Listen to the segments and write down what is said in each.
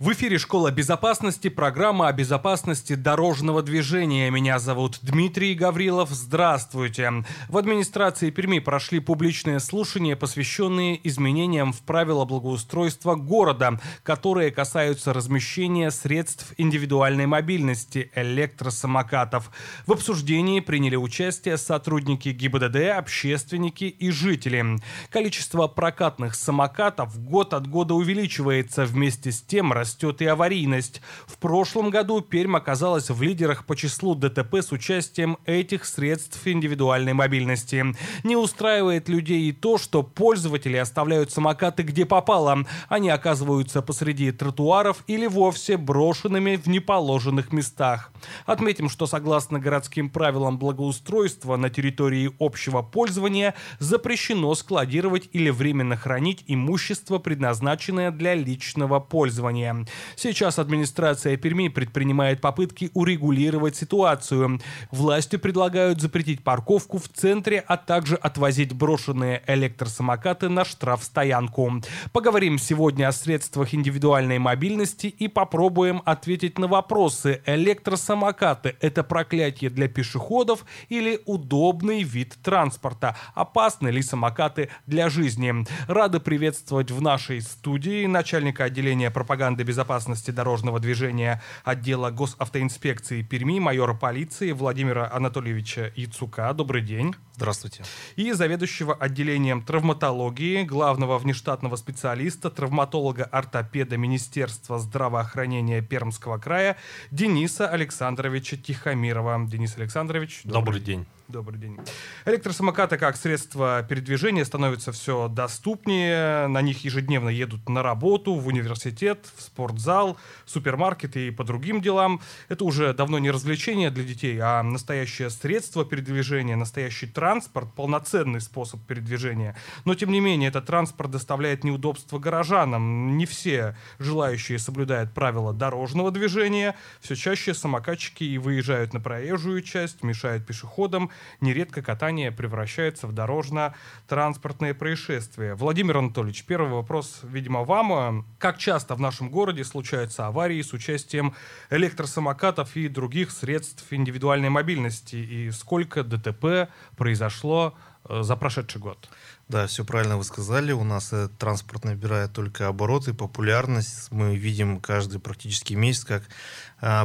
В эфире «Школа безопасности», программа о безопасности дорожного движения. Меня зовут Дмитрий Гаврилов. Здравствуйте. В администрации Перми прошли публичные слушания, посвященные изменениям в правила благоустройства города, которые касаются размещения средств индивидуальной мобильности, электросамокатов. В обсуждении приняли участие сотрудники ГИБДД, общественники и жители. Количество прокатных самокатов год от года увеличивается. Вместе с тем растет растет и аварийность. В прошлом году Пермь оказалась в лидерах по числу ДТП с участием этих средств индивидуальной мобильности. Не устраивает людей и то, что пользователи оставляют самокаты где попало. Они оказываются посреди тротуаров или вовсе брошенными в неположенных местах. Отметим, что согласно городским правилам благоустройства на территории общего пользования запрещено складировать или временно хранить имущество, предназначенное для личного пользования. Сейчас администрация Перми предпринимает попытки урегулировать ситуацию. Власти предлагают запретить парковку в центре, а также отвозить брошенные электросамокаты на штрафстоянку. Поговорим сегодня о средствах индивидуальной мобильности и попробуем ответить на вопросы. Электросамокаты – это проклятие для пешеходов или удобный вид транспорта? Опасны ли самокаты для жизни? Рады приветствовать в нашей студии начальника отделения пропаганды безопасности дорожного движения отдела госавтоинспекции Перми, майора полиции Владимира Анатольевича Яцука. Добрый день. Здравствуйте. И заведующего отделением травматологии, главного внештатного специалиста, травматолога-ортопеда Министерства здравоохранения Пермского края Дениса Александровича Тихомирова. Денис Александрович. Добрый, добрый день. Добрый день. Электросамокаты как средство передвижения становятся все доступнее. На них ежедневно едут на работу, в университет, в спортзал, супермаркеты и по другим делам. Это уже давно не развлечение для детей, а настоящее средство передвижения, настоящий транспорт, полноценный способ передвижения. Но, тем не менее, этот транспорт доставляет неудобства горожанам. Не все желающие соблюдают правила дорожного движения. Все чаще самокатчики и выезжают на проезжую часть, мешают пешеходам нередко катание превращается в дорожно-транспортные происшествия. Владимир Анатольевич, первый вопрос, видимо, вам. Как часто в нашем городе случаются аварии с участием электросамокатов и других средств индивидуальной мобильности? И сколько ДТП произошло э, за прошедший год? Да, все правильно вы сказали. У нас этот транспорт набирает только обороты, популярность. Мы видим каждый практически месяц, как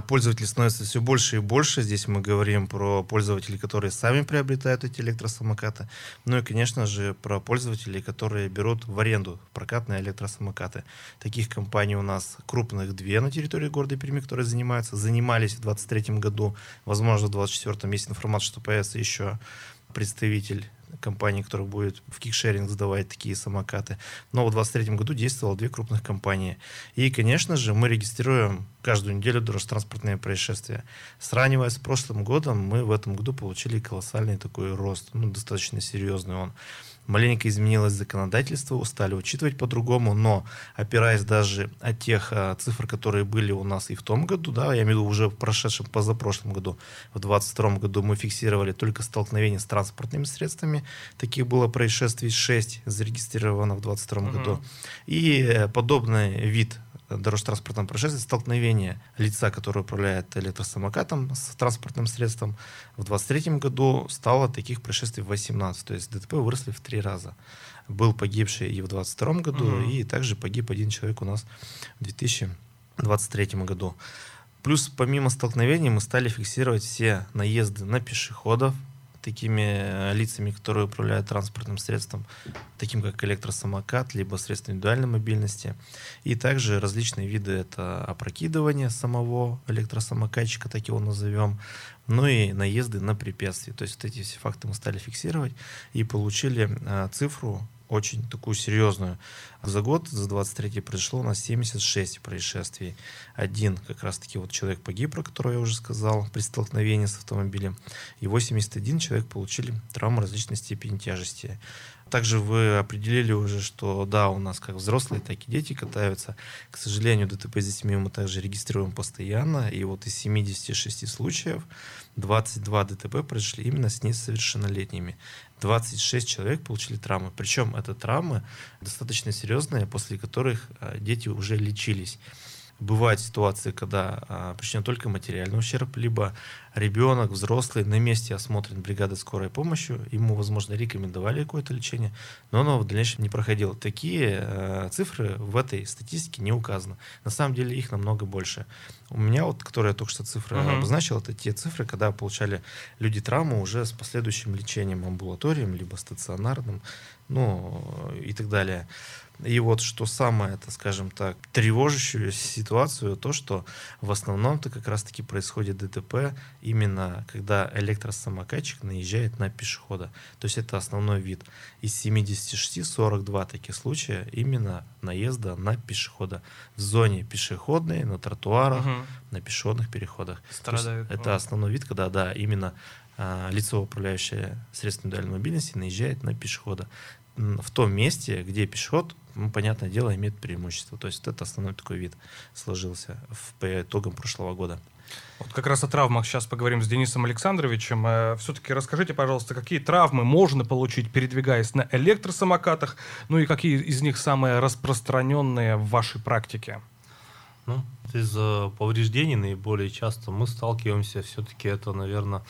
пользователей становится все больше и больше. Здесь мы говорим про пользователей, которые сами приобретают эти электросамокаты. Ну и, конечно же, про пользователей, которые берут в аренду прокатные электросамокаты. Таких компаний у нас крупных две на территории города Перми, которые занимаются. Занимались в 2023 году. Возможно, в 2024 есть информация, что появится еще представитель компании, которая будет в кикшеринг сдавать такие самокаты. Но в 2023 году действовало две крупных компании. И, конечно же, мы регистрируем каждую неделю дорожно-транспортные происшествия. Сравнивая с прошлым годом, мы в этом году получили колоссальный такой рост, ну, достаточно серьезный он маленько изменилось законодательство, стали учитывать по-другому, но опираясь даже от тех а, цифр, которые были у нас и в том году, да, я имею в виду уже в прошедшем, позапрошлом году, в 2022 году мы фиксировали только столкновение с транспортными средствами, таких было происшествий 6 зарегистрировано в 2022 угу. году, и э, подобный вид дорожно-транспортном происшествии столкновение лица, который управляет электросамокатом с транспортным средством, в 2023 году стало таких происшествий в 18. То есть ДТП выросли в три раза. Был погибший и в 2022 году, угу. и также погиб один человек у нас в 2023 году. Плюс помимо столкновений мы стали фиксировать все наезды на пешеходов, такими э, лицами, которые управляют транспортным средством, таким как электросамокат, либо средства индивидуальной мобильности. И также различные виды это опрокидывание самого электросамокатчика, так его назовем, ну и наезды на препятствия. То есть вот эти все факты мы стали фиксировать и получили э, цифру очень такую серьезную. За год, за 23 произошло у нас 76 происшествий. Один как раз-таки вот человек погиб, про которого я уже сказал, при столкновении с автомобилем. И 81 человек получили травмы различной степени тяжести. Также вы определили уже, что да, у нас как взрослые, так и дети катаются. К сожалению, ДТП с детьми мы также регистрируем постоянно. И вот из 76 случаев 22 ДТП произошли именно с несовершеннолетними. 26 человек получили травмы. Причем это травмы достаточно серьезные, после которых а, дети уже лечились. Бывают ситуации, когда а, причинен только материальный ущерб, либо ребенок, взрослый на месте осмотрен бригадой скорой помощи, ему, возможно, рекомендовали какое-то лечение, но оно в дальнейшем не проходило. Такие э, цифры в этой статистике не указаны. На самом деле их намного больше. У меня вот, которые я только что цифры uh-huh. обозначил, это те цифры, когда получали люди травму уже с последующим лечением амбулаторием, либо стационарным, ну и так далее. И вот что самое, это, скажем так, тревожащую ситуацию, то, что в основном-то как раз-таки происходит ДТП именно когда электросамокатчик наезжает на пешехода. То есть это основной вид. Из 76 42 таких случая именно наезда на пешехода в зоне пешеходной, на тротуарах, угу. на пешеходных переходах. Страдают. Это основной вид, когда, да, именно а, лицо, управляющее средством индивидуальной мобильности, наезжает на пешехода в том месте, где пешеход ну, понятное дело, имеет преимущество. То есть это основной такой вид сложился в, по итогам прошлого года. Вот как раз о травмах сейчас поговорим с Денисом Александровичем. Э, Все-таки расскажите, пожалуйста, какие травмы можно получить, передвигаясь на электросамокатах, ну и какие из них самые распространенные в вашей практике? Ну, из повреждений наиболее часто мы сталкиваемся, все-таки это, наверное,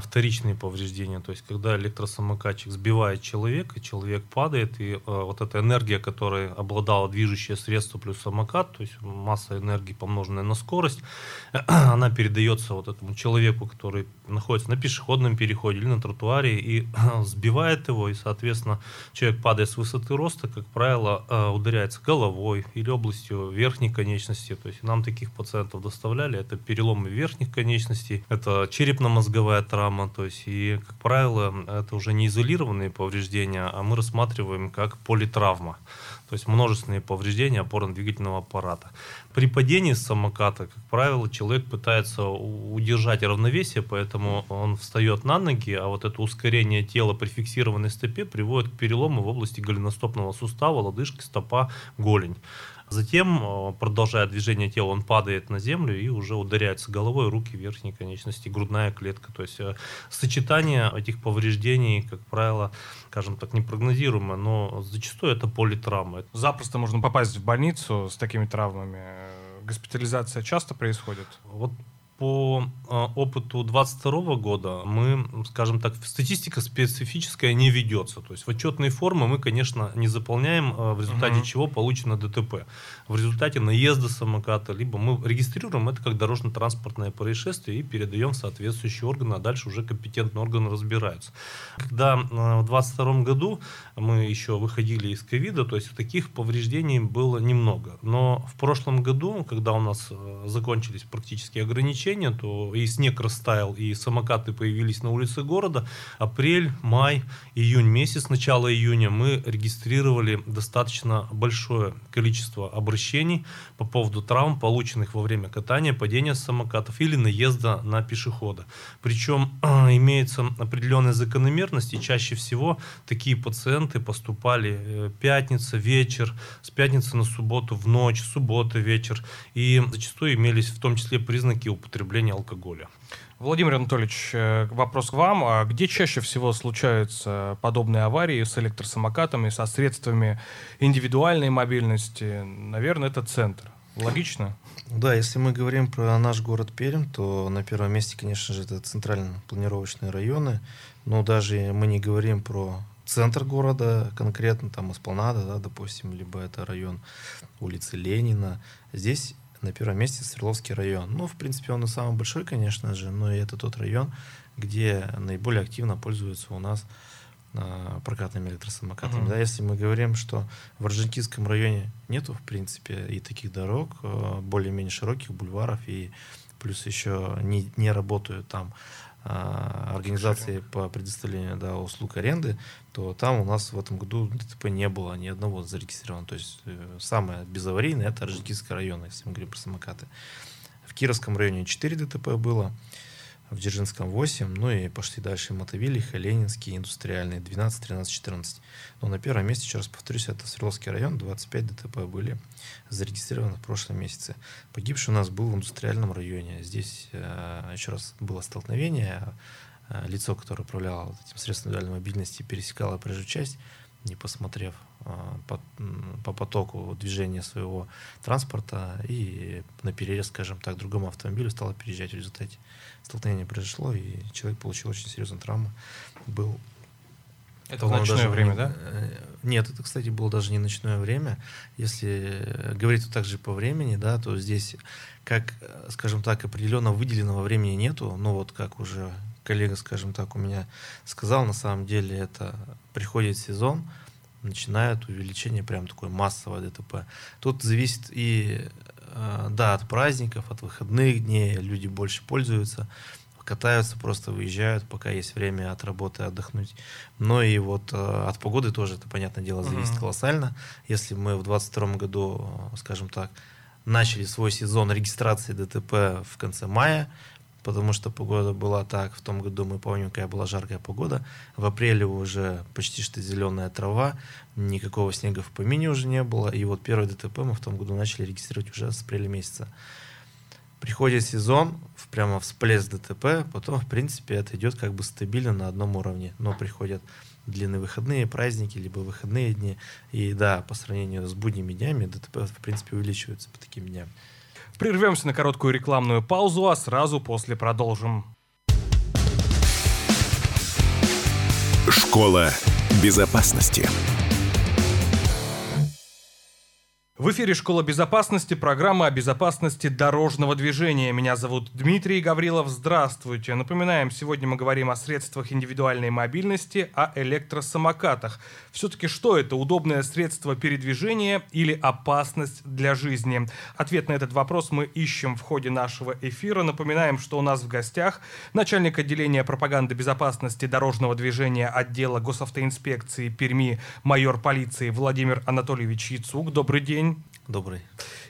вторичные повреждения. То есть, когда электросамокатчик сбивает человека, человек падает, и а, вот эта энергия, которая обладала движущее средство плюс самокат, то есть масса энергии, помноженная на скорость, она передается вот этому человеку, который находится на пешеходном переходе или на тротуаре, и сбивает его, и, соответственно, человек падает с высоты роста, как правило, а, ударяется головой или областью верхней конечности. То есть нам таких пациентов доставляли. Это переломы верхних конечностей, это черепно-мозговая травма, то есть, и, как правило, это уже не изолированные повреждения, а мы рассматриваем как политравма, то есть множественные повреждения опорно-двигательного аппарата. При падении с самоката, как правило, человек пытается удержать равновесие, поэтому он встает на ноги, а вот это ускорение тела при фиксированной стопе приводит к перелому в области голеностопного сустава, лодыжки, стопа, голень. Затем, э, продолжая движение тела, он падает на землю и уже ударяется головой, руки, верхние конечности, грудная клетка. То есть э, сочетание этих повреждений, как правило, скажем так, непрогнозируемо, но зачастую это политравма. Запросто можно попасть в больницу с такими травмами. Госпитализация часто происходит? Вот по э, опыту 2022 года мы, скажем так, статистика специфическая не ведется. То есть в отчетные формы мы, конечно, не заполняем, э, в результате угу. чего получено ДТП. В результате наезда самоката, либо мы регистрируем это как дорожно-транспортное происшествие и передаем в соответствующие органы, а дальше уже компетентные органы разбираются. Когда э, в 2022 году мы еще выходили из ковида, то есть таких повреждений было немного. Но в прошлом году, когда у нас закончились практически ограничения, ограничения, то и снег растаял, и самокаты появились на улице города. Апрель, май, июнь месяц, начало июня мы регистрировали достаточно большое количество обращений по поводу травм, полученных во время катания, падения с самокатов или наезда на пешехода. Причем имеется определенная закономерность, и чаще всего такие пациенты поступали э, пятница, вечер, с пятницы на субботу в ночь, суббота, вечер. И зачастую имелись в том числе признаки употребления употребления алкоголя. Владимир Анатольевич, э, вопрос к вам. А где чаще всего случаются подобные аварии с электросамокатами, со средствами индивидуальной мобильности? Наверное, это центр. Логично? Да, если мы говорим про наш город Пермь, то на первом месте, конечно же, это центрально-планировочные районы. Но даже мы не говорим про центр города, конкретно там Эспланада, да, допустим, либо это район улицы Ленина. Здесь на первом месте Свердловский район. Ну, в принципе, он и самый большой, конечно же, но и это тот район, где наиболее активно пользуются у нас а, прокатными электросамокатами. Uh-huh. Да, если мы говорим, что в Орджоникидском районе нету, в принципе, и таких дорог, а, более-менее широких бульваров, и плюс еще не, не работают там а, организации по предоставлению да, услуг аренды, то там у нас в этом году ДТП не было ни одного зарегистрировано. То есть э, самое безаварийное это Орджоникидский район, если мы говорим про самокаты. В Кировском районе 4 ДТП было, в Дзержинском 8, ну и пошли дальше Мотовилиха, Ленинский, Индустриальный 12, 13, 14. Но на первом месте, еще раз повторюсь, это Свердловский район, 25 ДТП были зарегистрированы в прошлом месяце. Погибший у нас был в Индустриальном районе. Здесь э, еще раз было столкновение, лицо, которое управляло этим средством индивидуальной мобильности, пересекало проезжую часть, не посмотрев э, по, по потоку движения своего транспорта и на перерез, скажем так, другому автомобилю стало переезжать в результате столкновение произошло, и человек получил очень серьезную травму. Был это в ночное даже, время, да? Э, нет, это, кстати, было даже не ночное время. Если говорить также по времени, да, то здесь, как, скажем так, определенно выделенного времени нету, но вот как уже коллега, скажем так, у меня сказал, на самом деле это приходит сезон, начинает увеличение прям такое массовое ДТП. Тут зависит и Э, да, от праздников, от выходных дней люди больше пользуются, катаются, просто выезжают, пока есть время от работы отдохнуть. Но и вот э, от погоды тоже, это, понятное дело, зависит mm-hmm. колоссально. Если мы в 2022 году, скажем так, начали свой сезон регистрации ДТП в конце мая, потому что погода была так. В том году мы помним, какая была жаркая погода. В апреле уже почти что зеленая трава, никакого снега в помине уже не было. И вот первый ДТП мы в том году начали регистрировать уже с апреля месяца. Приходит сезон, прямо всплеск ДТП, потом, в принципе, это идет как бы стабильно на одном уровне. Но приходят длинные выходные, праздники, либо выходные дни. И да, по сравнению с будними днями ДТП, в принципе, увеличивается по таким дням. Прервемся на короткую рекламную паузу, а сразу после продолжим. Школа безопасности. В эфире «Школа безопасности», программа о безопасности дорожного движения. Меня зовут Дмитрий Гаврилов. Здравствуйте. Напоминаем, сегодня мы говорим о средствах индивидуальной мобильности, о электросамокатах. Все-таки что это? Удобное средство передвижения или опасность для жизни? Ответ на этот вопрос мы ищем в ходе нашего эфира. Напоминаем, что у нас в гостях начальник отделения пропаганды безопасности дорожного движения отдела госавтоинспекции Перми майор полиции Владимир Анатольевич Яцук. Добрый день. Добрый.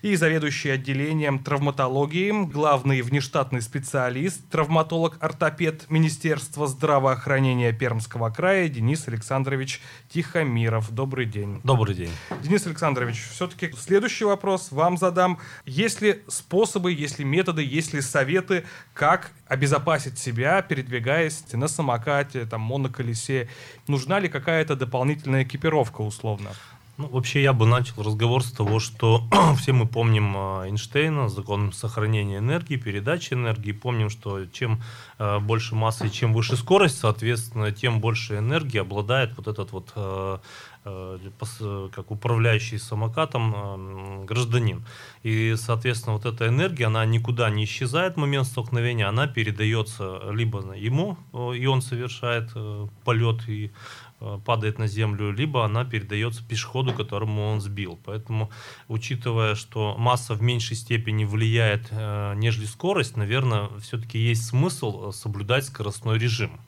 И заведующий отделением травматологии, главный внештатный специалист, травматолог-ортопед Министерства здравоохранения Пермского края Денис Александрович Тихомиров. Добрый день. Добрый день. Денис Александрович, все-таки следующий вопрос вам задам. Есть ли способы, есть ли методы, есть ли советы, как обезопасить себя, передвигаясь на самокате, там, моноколесе? Нужна ли какая-то дополнительная экипировка условно? Ну, вообще я бы начал разговор с того, что все мы помним э, Эйнштейна, закон сохранения энергии, передачи энергии. Помним, что чем э, больше массы, чем выше скорость, соответственно, тем больше энергии обладает вот этот вот э, как управляющий самокатом гражданин. И, соответственно, вот эта энергия, она никуда не исчезает в момент столкновения, она передается либо ему, и он совершает полет и Э, падает на землю, либо она передается пешеходу, которому он сбил. Поэтому, учитывая, что масса в меньшей степени влияет, э, нежели скорость, наверное, все-таки есть смысл соблюдать скоростной режим.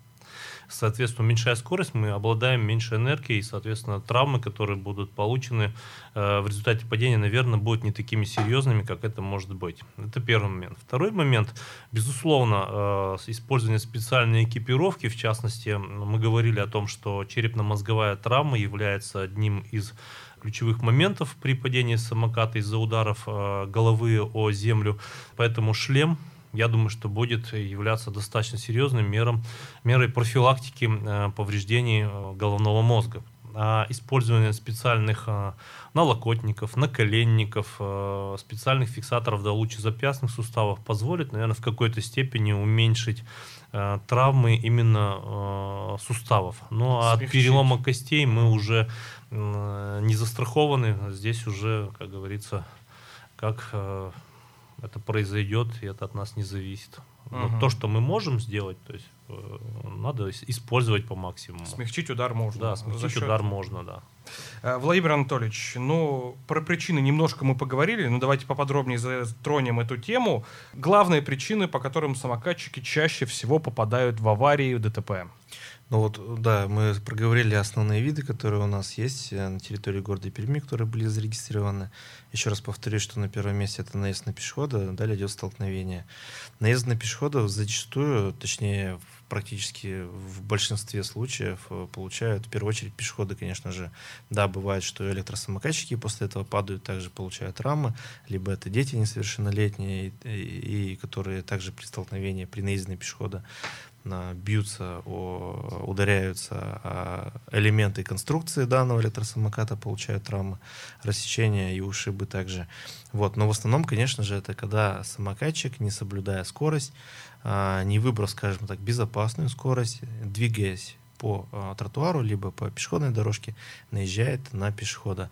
Соответственно, уменьшая скорость, мы обладаем меньше энергией, и, соответственно, травмы, которые будут получены э, в результате падения, наверное, будут не такими серьезными, как это может быть. Это первый момент. Второй момент, безусловно, э, использование специальной экипировки, в частности, мы говорили о том, что черепно-мозговая травма является одним из ключевых моментов при падении самоката из-за ударов э, головы о землю. Поэтому шлем я думаю, что будет являться достаточно серьезным мером, мерой профилактики э, повреждений э, головного мозга. А использование специальных э, налокотников, наколенников, специальных фиксаторов до лучезапястных суставов позволит, наверное, в какой-то степени уменьшить травмы именно суставов. Ну а от перелома костей мы уже не застрахованы. Здесь уже, как говорится, как это произойдет, и это от нас не зависит. Но угу. то, что мы можем сделать, то есть э, надо использовать по максимуму. Смягчить удар можно. Да, смягчить счет... удар можно, да. Э, Владимир Анатольевич, ну, про причины немножко мы поговорили, но давайте поподробнее затронем эту тему. Главные причины, по которым самокатчики чаще всего попадают в аварии, в ДТП. Ну вот, да, мы проговорили основные виды, которые у нас есть э, на территории города Перми, которые были зарегистрированы. Еще раз повторюсь, что на первом месте это наезд на пешехода, далее идет столкновение. Наезд на пешеходов зачастую, точнее, практически в большинстве случаев э, получают, в первую очередь, пешеходы, конечно же. Да, бывает, что электросамокатчики после этого падают, также получают рамы, либо это дети несовершеннолетние, и, и, и которые также при столкновении, при наезде на пешехода бьются, ударяются элементы конструкции данного электросамоката, получают травмы, рассечения и ушибы также. Вот. Но в основном, конечно же, это когда самокатчик, не соблюдая скорость, а, не выбрав, скажем так, безопасную скорость, двигаясь по а, тротуару, либо по пешеходной дорожке, наезжает на пешехода.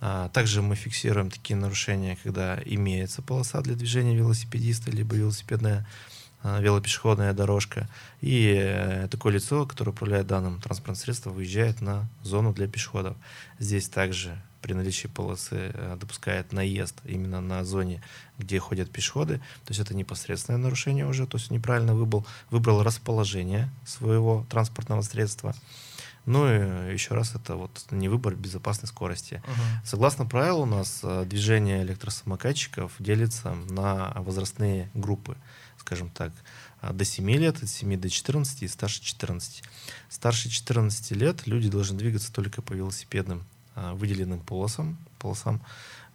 А, также мы фиксируем такие нарушения, когда имеется полоса для движения велосипедиста, либо велосипедная велопешеходная дорожка, и э, такое лицо, которое управляет данным транспортным средством, выезжает на зону для пешеходов. Здесь также при наличии полосы э, допускает наезд именно на зоне, где ходят пешеходы. То есть это непосредственное нарушение уже, то есть неправильно выбрал, выбрал расположение своего транспортного средства. Ну и еще раз, это вот не выбор безопасной скорости. Uh-huh. Согласно правилу, у нас э, движение электросамокатчиков делится на возрастные группы скажем так, а, до 7 лет, от 7 до 14 и старше 14. Старше 14 лет люди должны двигаться только по велосипедным а, выделенным полосам, полосам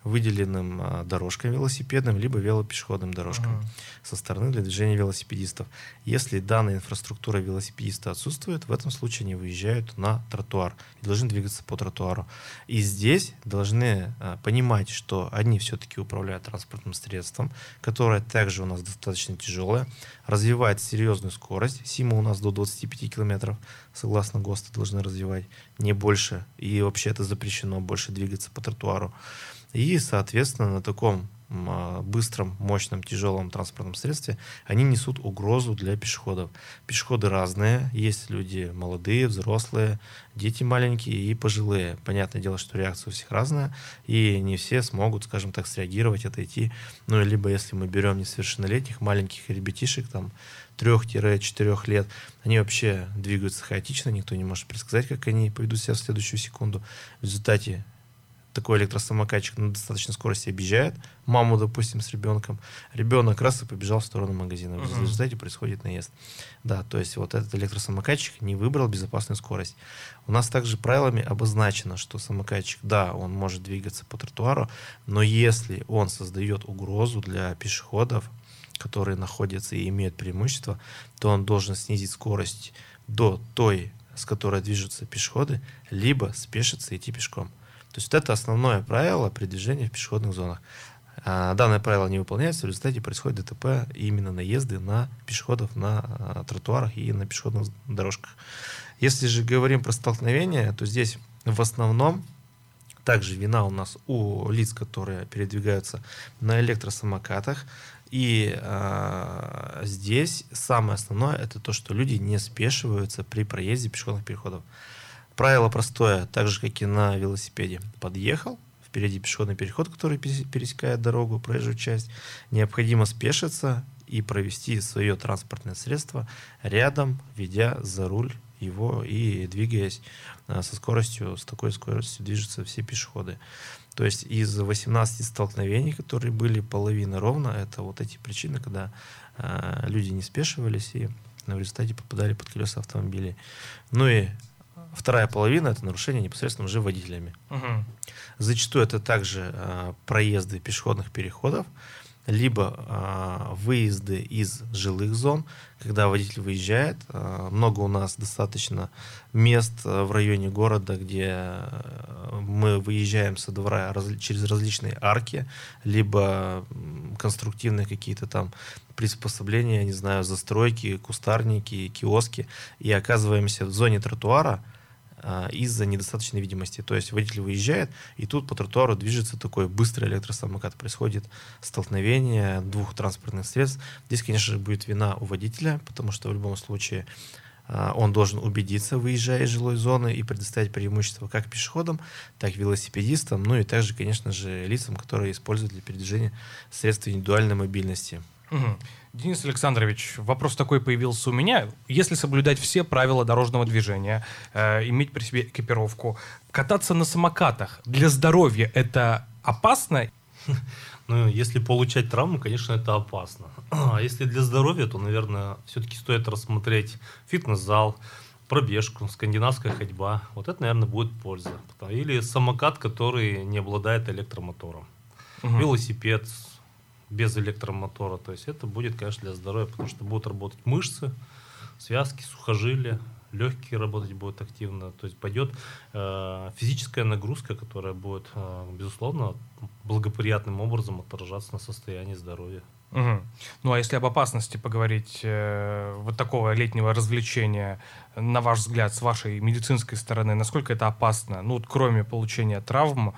выделенным а, дорожкам велосипедным, либо велопешеходным дорожкам uh-huh. со стороны для движения велосипедистов. Если данная инфраструктура велосипедиста отсутствует, в этом случае они выезжают на тротуар и должны двигаться по тротуару. И здесь должны а, понимать, что они все-таки управляют транспортным средством, которое также у нас достаточно тяжелое, развивает серьезную скорость. Сима у нас до 25 километров, согласно ГОСТу, должны развивать, не больше. И вообще это запрещено больше двигаться по тротуару. И, соответственно, на таком а, быстром, мощном, тяжелом транспортном средстве, они несут угрозу для пешеходов. Пешеходы разные, есть люди молодые, взрослые, дети маленькие и пожилые. Понятное дело, что реакция у всех разная, и не все смогут, скажем так, среагировать, отойти. Ну, либо если мы берем несовершеннолетних, маленьких ребятишек, там, 3-4 лет, они вообще двигаются хаотично, никто не может предсказать, как они поведут себя в следующую секунду. В результате такой электросамокатчик на достаточной скорости объезжает маму, допустим, с ребенком. Ребенок раз и побежал в сторону магазина. Uh-huh. В результате происходит наезд. Да, то есть вот этот электросамокатчик не выбрал безопасную скорость. У нас также правилами обозначено, что самокатчик, да, он может двигаться по тротуару, но если он создает угрозу для пешеходов, которые находятся и имеют преимущество, то он должен снизить скорость до той, с которой движутся пешеходы, либо спешиться идти пешком. То есть вот это основное правило при движении в пешеходных зонах. А данное правило не выполняется, в результате происходит ДТП именно наезды на пешеходов на а, тротуарах и на пешеходных дорожках. Если же говорим про столкновение, то здесь в основном также вина у нас у лиц, которые передвигаются на электросамокатах. И э, здесь самое основное это то, что люди не спешиваются при проезде пешеходных переходов. Правило простое, так же, как и на велосипеде. Подъехал, впереди пешеходный переход, который пересекает дорогу, проезжую часть. Необходимо спешиться и провести свое транспортное средство рядом, ведя за руль его и двигаясь а, со скоростью, с такой скоростью движутся все пешеходы. То есть из 18 столкновений, которые были, половина ровно, это вот эти причины, когда э, люди не спешивались и в результате попадали под колеса автомобилей. Ну и вторая половина это нарушение непосредственно уже водителями. Угу. Зачастую это также э, проезды пешеходных переходов, либо э, выезды из жилых зон, когда водитель выезжает. Э, много у нас достаточно мест э, в районе города, где э, мы выезжаем со двора раз, через различные арки, либо конструктивные какие-то там приспособления, не знаю, застройки, кустарники, киоски, и оказываемся в зоне тротуара – из-за недостаточной видимости. То есть водитель выезжает, и тут по тротуару движется такой быстрый электросамокат. Происходит столкновение двух транспортных средств. Здесь, конечно же, будет вина у водителя, потому что в любом случае а, он должен убедиться, выезжая из жилой зоны, и предоставить преимущество как пешеходам, так и велосипедистам, ну и также, конечно же, лицам, которые используют для передвижения средств индивидуальной мобильности. Угу. Денис Александрович, вопрос такой появился у меня. Если соблюдать все правила дорожного движения, э, иметь при себе экипировку, кататься на самокатах для здоровья это опасно? Ну, если получать травму, конечно, это опасно. А если для здоровья, то, наверное, все-таки стоит рассмотреть фитнес-зал, пробежку, скандинавская ходьба. Вот это, наверное, будет польза. Или самокат, который не обладает электромотором. Угу. Велосипед, без электромотора. То есть это будет, конечно, для здоровья, потому что будут работать мышцы, связки, сухожилия, легкие работать будут активно. То есть пойдет э, физическая нагрузка, которая будет, э, безусловно, благоприятным образом отражаться на состоянии здоровья. Угу. Ну а если об опасности поговорить э, вот такого летнего развлечения, на ваш взгляд, с вашей медицинской стороны, насколько это опасно? Ну, вот, кроме получения травм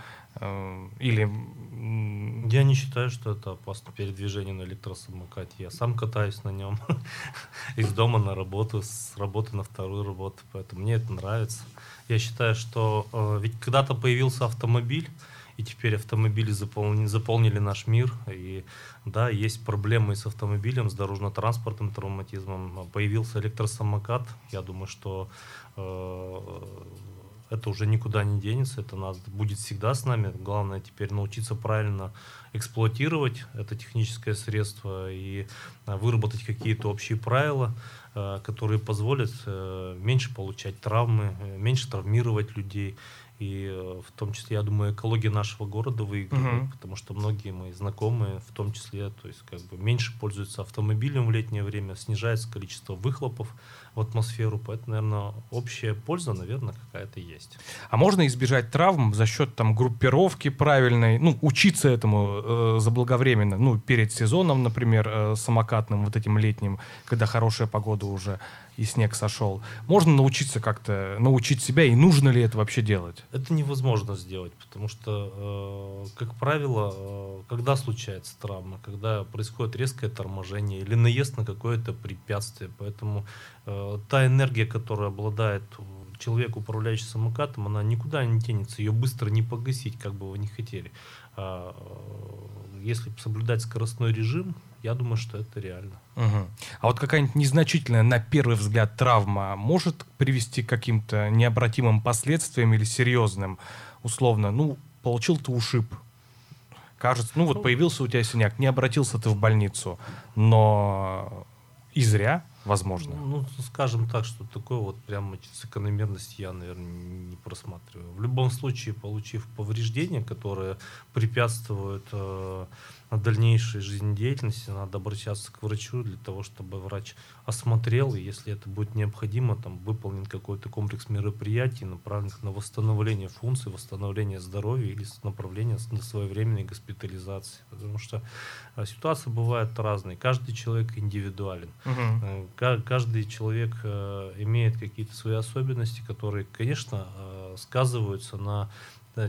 или я не считаю, что это опасно передвижение на электросамокате. Я сам катаюсь на нем из дома на работу, с работы на вторую работу, поэтому мне это нравится. Я считаю, что э, ведь когда-то появился автомобиль, и теперь автомобили заполнили, заполнили наш мир. И да, есть проблемы с автомобилем, с дорожно-транспортным травматизмом. Появился электросамокат. Я думаю, что э, это уже никуда не денется, это нас будет всегда с нами. Главное теперь научиться правильно эксплуатировать это техническое средство и а, выработать какие-то общие правила, а, которые позволят э, меньше получать травмы, э, меньше травмировать людей. И э, в том числе, я думаю, экология нашего города выигрывает, угу. потому что многие мои знакомые, в том числе, то есть как бы меньше пользуются автомобилем в летнее время, снижается количество выхлопов в атмосферу, поэтому, наверное, общая польза, наверное, какая-то есть. А можно избежать травм за счет там группировки правильной, ну, учиться этому э, заблаговременно, ну, перед сезоном, например, э, самокатным, вот этим летним, когда хорошая погода уже и снег сошел. Можно научиться как-то, научить себя, и нужно ли это вообще делать? Это невозможно сделать, потому что, э, как правило, э, когда случается травма, когда происходит резкое торможение или наезд на какое-то препятствие, поэтому Э, та энергия, которая обладает человек, управляющий самокатом, она никуда не денется, ее быстро не погасить, как бы вы не хотели. А, э, если соблюдать скоростной режим, я думаю, что это реально. Угу. А вот какая-нибудь незначительная, на первый взгляд, травма может привести к каким-то необратимым последствиям или серьезным, условно, ну, получил ты ушиб, кажется, ну вот ну, появился у тебя синяк, не обратился ты в больницу, но и зря, возможно. Ну, скажем так, что такое вот прямо закономерность я, наверное, не просматриваю. В любом случае, получив повреждения, которые препятствуют э, дальнейшей жизнедеятельности, надо обращаться к врачу для того, чтобы врач осмотрел, и если это будет необходимо, там выполнен какой-то комплекс мероприятий, направленных на восстановление функций, восстановление здоровья или направление на своевременной госпитализации. Потому что а, ситуация бывает разной. Каждый человек индивидуален. Угу. Каждый человек э, имеет какие-то свои особенности, которые, конечно, э, сказываются на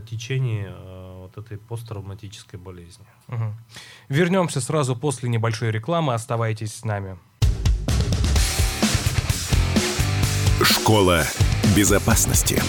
течение вот этой посттравматической болезни. Угу. Вернемся сразу после небольшой рекламы. Оставайтесь с нами. Школа безопасности.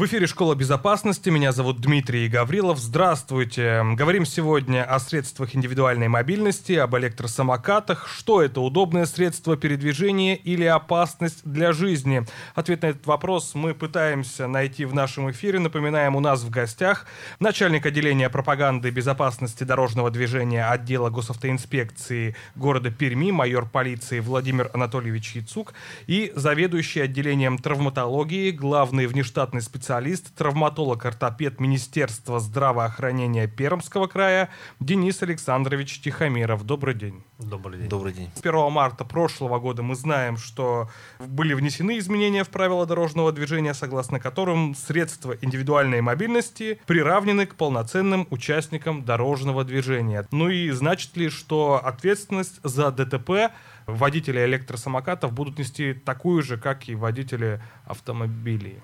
В эфире «Школа безопасности». Меня зовут Дмитрий Гаврилов. Здравствуйте. Говорим сегодня о средствах индивидуальной мобильности, об электросамокатах. Что это, удобное средство передвижения или опасность для жизни? Ответ на этот вопрос мы пытаемся найти в нашем эфире. Напоминаем, у нас в гостях начальник отделения пропаганды безопасности дорожного движения отдела госавтоинспекции города Перми, майор полиции Владимир Анатольевич Яцук и заведующий отделением травматологии, главный внештатный специалист специалист, травматолог-ортопед Министерства здравоохранения Пермского края Денис Александрович Тихомиров. Добрый день. Добрый день. Добрый день. С 1 марта прошлого года мы знаем, что были внесены изменения в правила дорожного движения, согласно которым средства индивидуальной мобильности приравнены к полноценным участникам дорожного движения. Ну и значит ли, что ответственность за ДТП водители электросамокатов будут нести такую же, как и водители автомобилей?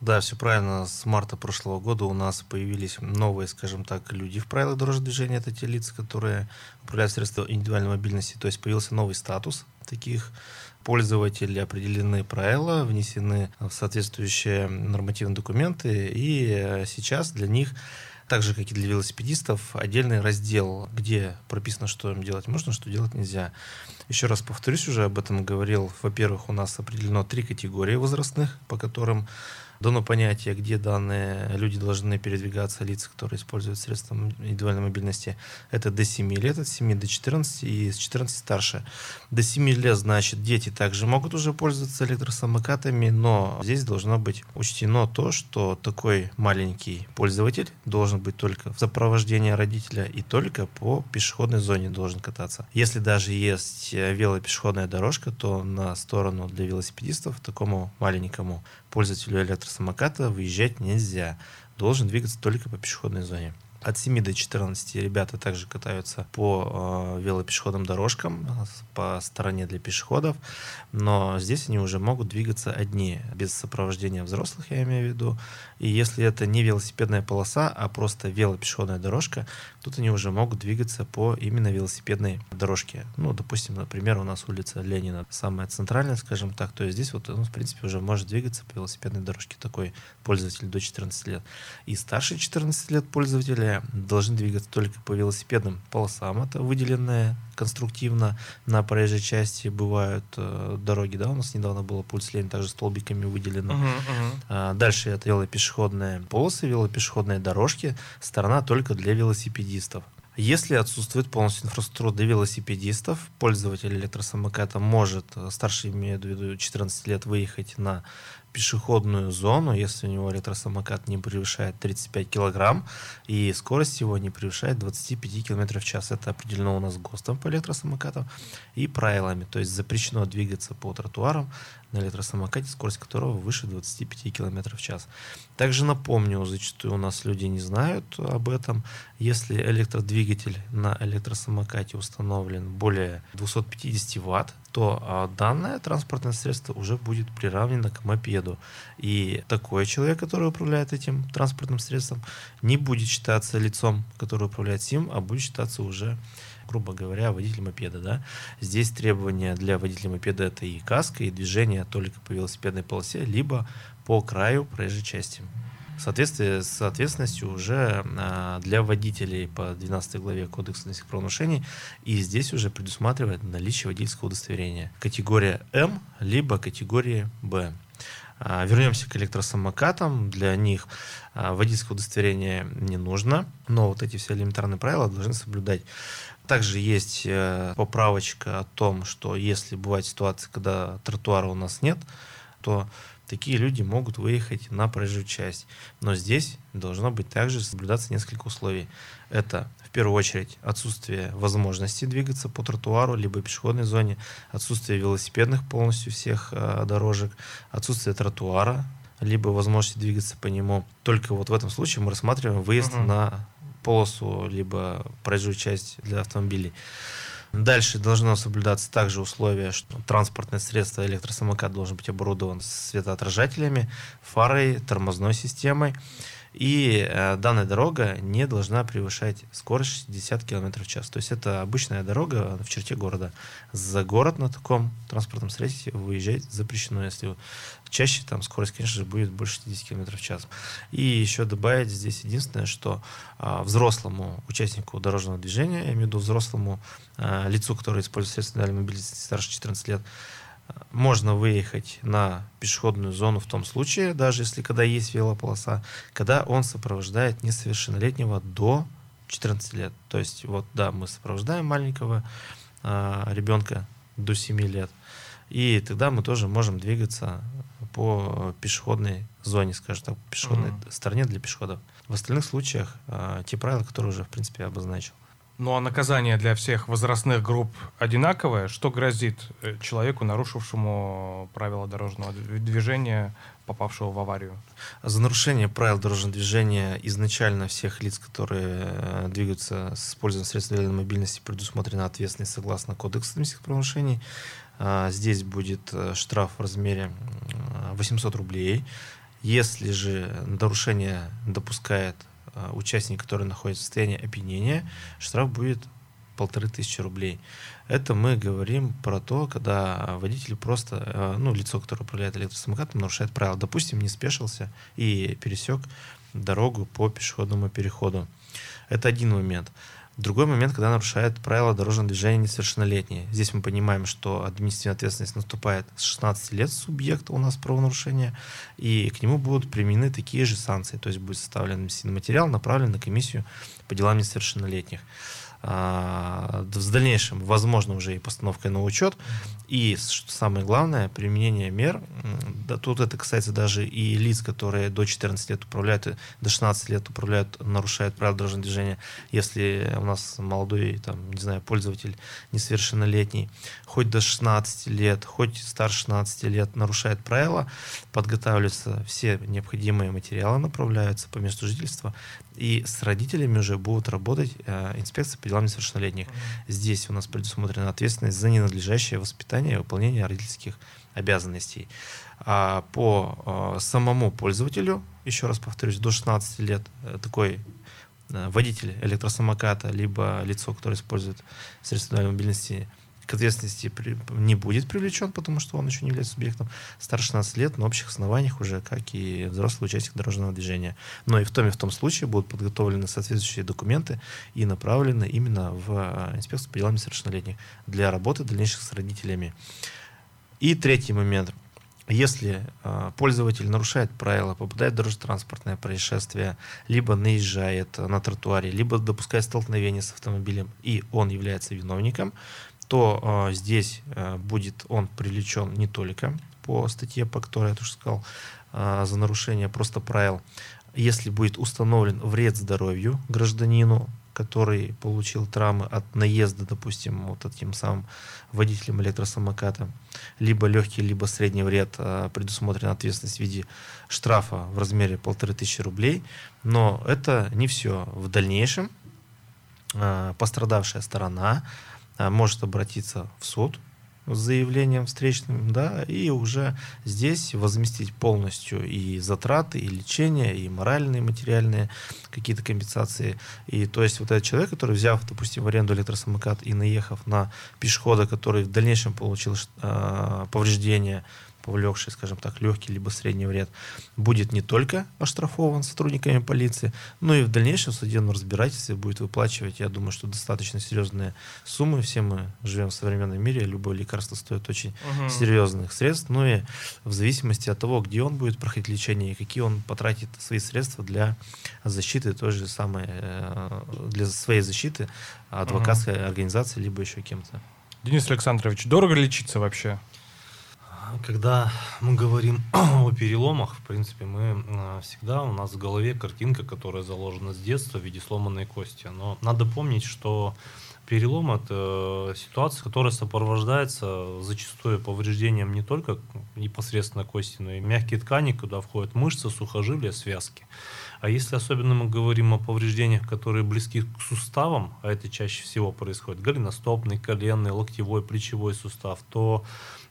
Да, все правильно. С марта прошлого года у нас появились новые, скажем так, люди в правилах дорожного движения. Это те лица, которые управляют средством индивидуальной мобильности. То есть появился новый статус таких пользователей, определены правила, внесены в соответствующие нормативные документы. И э, сейчас для них так же, как и для велосипедистов, отдельный раздел, где прописано, что им делать можно, что делать нельзя. Еще раз повторюсь, уже об этом говорил. Во-первых, у нас определено три категории возрастных, по которым дано понятие, где данные люди должны передвигаться, лица, которые используют средства индивидуальной мобильности. Это до 7 лет, от 7 до 14 и с 14 старше. До 7 лет, значит, дети также могут уже пользоваться электросамокатами, но здесь должно быть учтено то, что такой маленький пользователь должен быть только в сопровождении родителя и только по пешеходной зоне должен кататься. Если даже есть велопешеходная дорожка, то на сторону для велосипедистов такому маленькому пользователю электросамоката выезжать нельзя. Должен двигаться только по пешеходной зоне. От 7 до 14 ребята также катаются по э, велопешеходным дорожкам, по стороне для пешеходов, но здесь они уже могут двигаться одни, без сопровождения взрослых, я имею в виду. И если это не велосипедная полоса, а просто велопешеходная дорожка, тут они уже могут двигаться по именно велосипедной дорожке. Ну, допустим, например, у нас улица Ленина самая центральная, скажем так, то есть здесь вот он, в принципе, уже может двигаться по велосипедной дорожке, такой пользователь до 14 лет. И старше 14 лет должны двигаться только по велосипедным полосам. Это выделенное конструктивно на проезжей части бывают э, дороги, да, у нас недавно было пульс лень также столбиками выделено. Uh-huh, uh-huh. А, дальше это велопешеходные полосы, велопешеходные дорожки, сторона только для велосипедистов. Если отсутствует полностью инфраструктура для велосипедистов, пользователь электросамоката может, э, старший имеет в виду 14 лет, выехать на пешеходную зону, если у него электросамокат не превышает 35 килограмм и скорость его не превышает 25 км в час. Это определено у нас ГОСТом по электросамокатам и правилами. То есть запрещено двигаться по тротуарам на электросамокате, скорость которого выше 25 км в час. Также напомню, зачастую у нас люди не знают об этом. Если электродвигатель на электросамокате установлен более 250 ватт, то а, данное транспортное средство уже будет приравнено к мопеду. И такой человек, который управляет этим транспортным средством, не будет считаться лицом, который управляет сим, а будет считаться уже грубо говоря, водитель мопеда. Да? Здесь требования для водителя мопеда это и каска, и движение только по велосипедной полосе, либо по краю проезжей части. В соответствии с ответственностью уже а, для водителей по 12 главе Кодекса административных правонарушений, и здесь уже предусматривает наличие водительского удостоверения. Категория М, либо категория Б. А, вернемся к электросамокатам. Для них а, водительское удостоверение не нужно, но вот эти все элементарные правила должны соблюдать. Также есть э, поправочка о том, что если бывает ситуация, когда тротуара у нас нет, то такие люди могут выехать на проезжую часть. Но здесь должно быть также соблюдаться несколько условий. Это в первую очередь отсутствие возможности двигаться по тротуару либо пешеходной зоне, отсутствие велосипедных полностью всех э, дорожек, отсутствие тротуара, либо возможности двигаться по нему. Только вот в этом случае мы рассматриваем выезд uh-huh. на полосу, либо проезжую часть для автомобилей. Дальше должно соблюдаться также условие, что транспортное средство электросамокат должен быть оборудован светоотражателями, фарой, тормозной системой. И э, данная дорога не должна превышать скорость 60 км в час. То есть это обычная дорога в черте города. За город на таком транспортном средстве выезжать запрещено, если чаще там скорость, конечно же, будет больше 60 км в час. И еще добавить здесь единственное, что э, взрослому участнику дорожного движения, я имею в виду взрослому э, лицу, которое использует средства мобильности старше 14 лет, можно выехать на пешеходную зону в том случае, даже если когда есть велополоса, когда он сопровождает несовершеннолетнего до 14 лет. То есть вот да, мы сопровождаем маленького э, ребенка до 7 лет, и тогда мы тоже можем двигаться по пешеходной зоне, скажем так, пешеходной Мгм. стороне для пешеходов. В остальных случаях э, те правила, которые уже, в принципе, обозначил. Ну а наказание для всех возрастных групп одинаковое? Что грозит э, человеку, нарушившему правила дорожного движения, попавшего в аварию? За нарушение правил дорожного движения изначально всех лиц, которые э, двигаются с использованием средств мобильности, предусмотрена ответственность согласно Кодексу административных правонарушений. А, Здесь будет э, штраф в размере м, 800 рублей. Если же нарушение допускает э, участник, который находится в состоянии опьянения, штраф будет полторы тысячи рублей. Это мы говорим про то, когда водитель просто, э, ну, лицо, которое управляет электросамокатом, нарушает правила. Допустим, не спешился и пересек дорогу по пешеходному переходу. Это один момент. Другой момент, когда нарушает правила дорожного движения несовершеннолетние. Здесь мы понимаем, что административная ответственность наступает с 16 лет субъекта у нас правонарушения, и к нему будут применены такие же санкции. То есть будет составлен административный материал, направлен на комиссию по делам несовершеннолетних. А, В дальнейшем, возможно, уже и постановкой на учет. И, что самое главное, применение мер. Да, тут это касается даже и лиц, которые до 14 лет управляют, и до 16 лет управляют, нарушают правила дорожного движения. Если у нас молодой, там, не знаю, пользователь несовершеннолетний, хоть до 16 лет, хоть старше 16 лет нарушает правила, подготавливаются все необходимые материалы, направляются по месту жительства, и с родителями уже будут работать э, инспекции по делам несовершеннолетних. Здесь у нас предусмотрена ответственность за ненадлежащее воспитание и выполнение родительских обязанностей. А по э, самому пользователю, еще раз повторюсь, до 16 лет э, такой э, водитель электросамоката, либо лицо, которое использует средства мобильности, к ответственности при- не будет привлечен, потому что он еще не является субъектом. Старше 16 лет на общих основаниях уже, как и взрослый участник дорожного движения. Но и в том и в том случае будут подготовлены соответствующие документы и направлены именно в э, инспекцию по делам несовершеннолетних для работы дальнейших с родителями. И третий момент. Если э, пользователь нарушает правила, попадает в дорожно-транспортное происшествие, либо наезжает на тротуаре, либо допускает столкновение с автомобилем, и он является виновником, то э, здесь э, будет он привлечен не только по статье, по которой я тоже сказал, э, за нарушение просто правил, если будет установлен вред здоровью гражданину, который получил травмы от наезда, допустим, вот этим самым водителем электросамоката, либо легкий, либо средний вред, э, предусмотрена ответственность в виде штрафа в размере полторы тысячи рублей. Но это не все. В дальнейшем пострадавшая сторона может обратиться в суд с заявлением встречным, да, и уже здесь возместить полностью и затраты, и лечение, и моральные, и материальные какие-то компенсации. И то есть вот этот человек, который взяв, допустим, в аренду электросамокат и наехав на пешехода, который в дальнейшем получил э, повреждения, повлекший, скажем так, легкий либо средний вред, будет не только оштрафован сотрудниками полиции, но и в дальнейшем в судебном разбирательстве будет выплачивать, я думаю, что достаточно серьезные суммы. Все мы живем в современном мире, любое лекарство стоит очень Мгм. серьезных средств, ну и в зависимости от того, где он будет проходить лечение и какие он потратит свои средства для защиты той же самой, э, для своей защиты адвокатской организации, либо еще кем-то. Денис Александрович, дорого лечиться вообще? Когда мы говорим о переломах, в принципе, мы э, всегда у нас в голове картинка, которая заложена с детства в виде сломанной кости. Но надо помнить, что перелом это ситуация, которая сопровождается зачастую повреждением не только непосредственно кости, но и мягкие ткани, куда входят мышцы, сухожилия, связки. А если особенно мы говорим о повреждениях, которые близки к суставам, а это чаще всего происходит, голеностопный, коленный, локтевой, плечевой сустав, то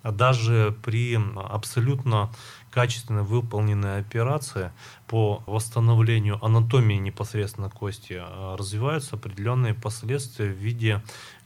даже при абсолютно качественно выполненной операции по восстановлению анатомии непосредственно кости а, развиваются определенные последствия в виде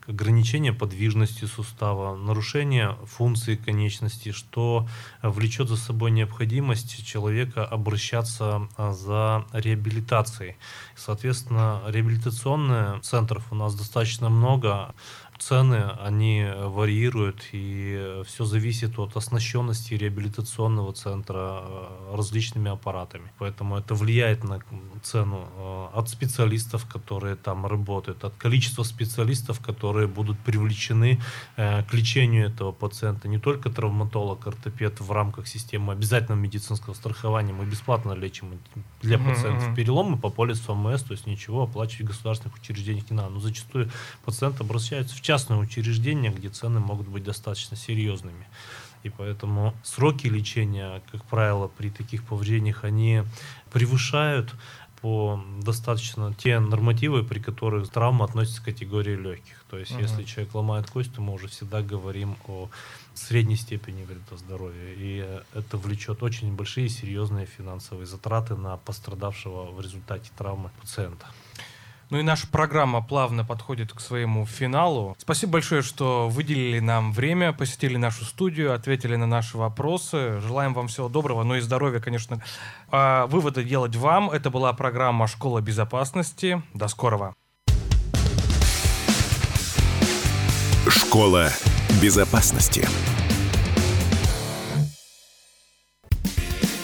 ограничения подвижности сустава, нарушения функции конечности, что влечет за собой необходимость человека обращаться а, за реабилитацией. Соответственно, реабилитационных центров у нас достаточно много. Цены, они варьируют, и все зависит от оснащенности реабилитационного центра э, различными аппаратами. Поэтому это влияет на цену э, от специалистов, которые там работают, от количества специалистов, которые будут привлечены э, к лечению этого пациента. Не только травматолог, ортопед в рамках системы обязательного медицинского страхования. Мы бесплатно лечим для пациентов переломы по полису ОМС, то есть ничего оплачивать государственных учреждениях не надо. Но зачастую пациенты обращаются в частное учреждение, где цены могут быть достаточно серьезными. И поэтому сроки лечения, как правило, при таких повреждениях, они превышают по достаточно те нормативы, при которых травма относится к категории легких. То есть, uh-huh. если человек ломает кость, то мы уже всегда говорим о средней степени вреда здоровья. И это влечет очень большие серьезные финансовые затраты на пострадавшего в результате травмы пациента. Ну и наша программа плавно подходит к своему финалу. Спасибо большое, что выделили нам время, посетили нашу студию, ответили на наши вопросы. Желаем вам всего доброго, ну и здоровья, конечно. А выводы делать вам. Это была программа «Школа безопасности». До скорого. Школа безопасности.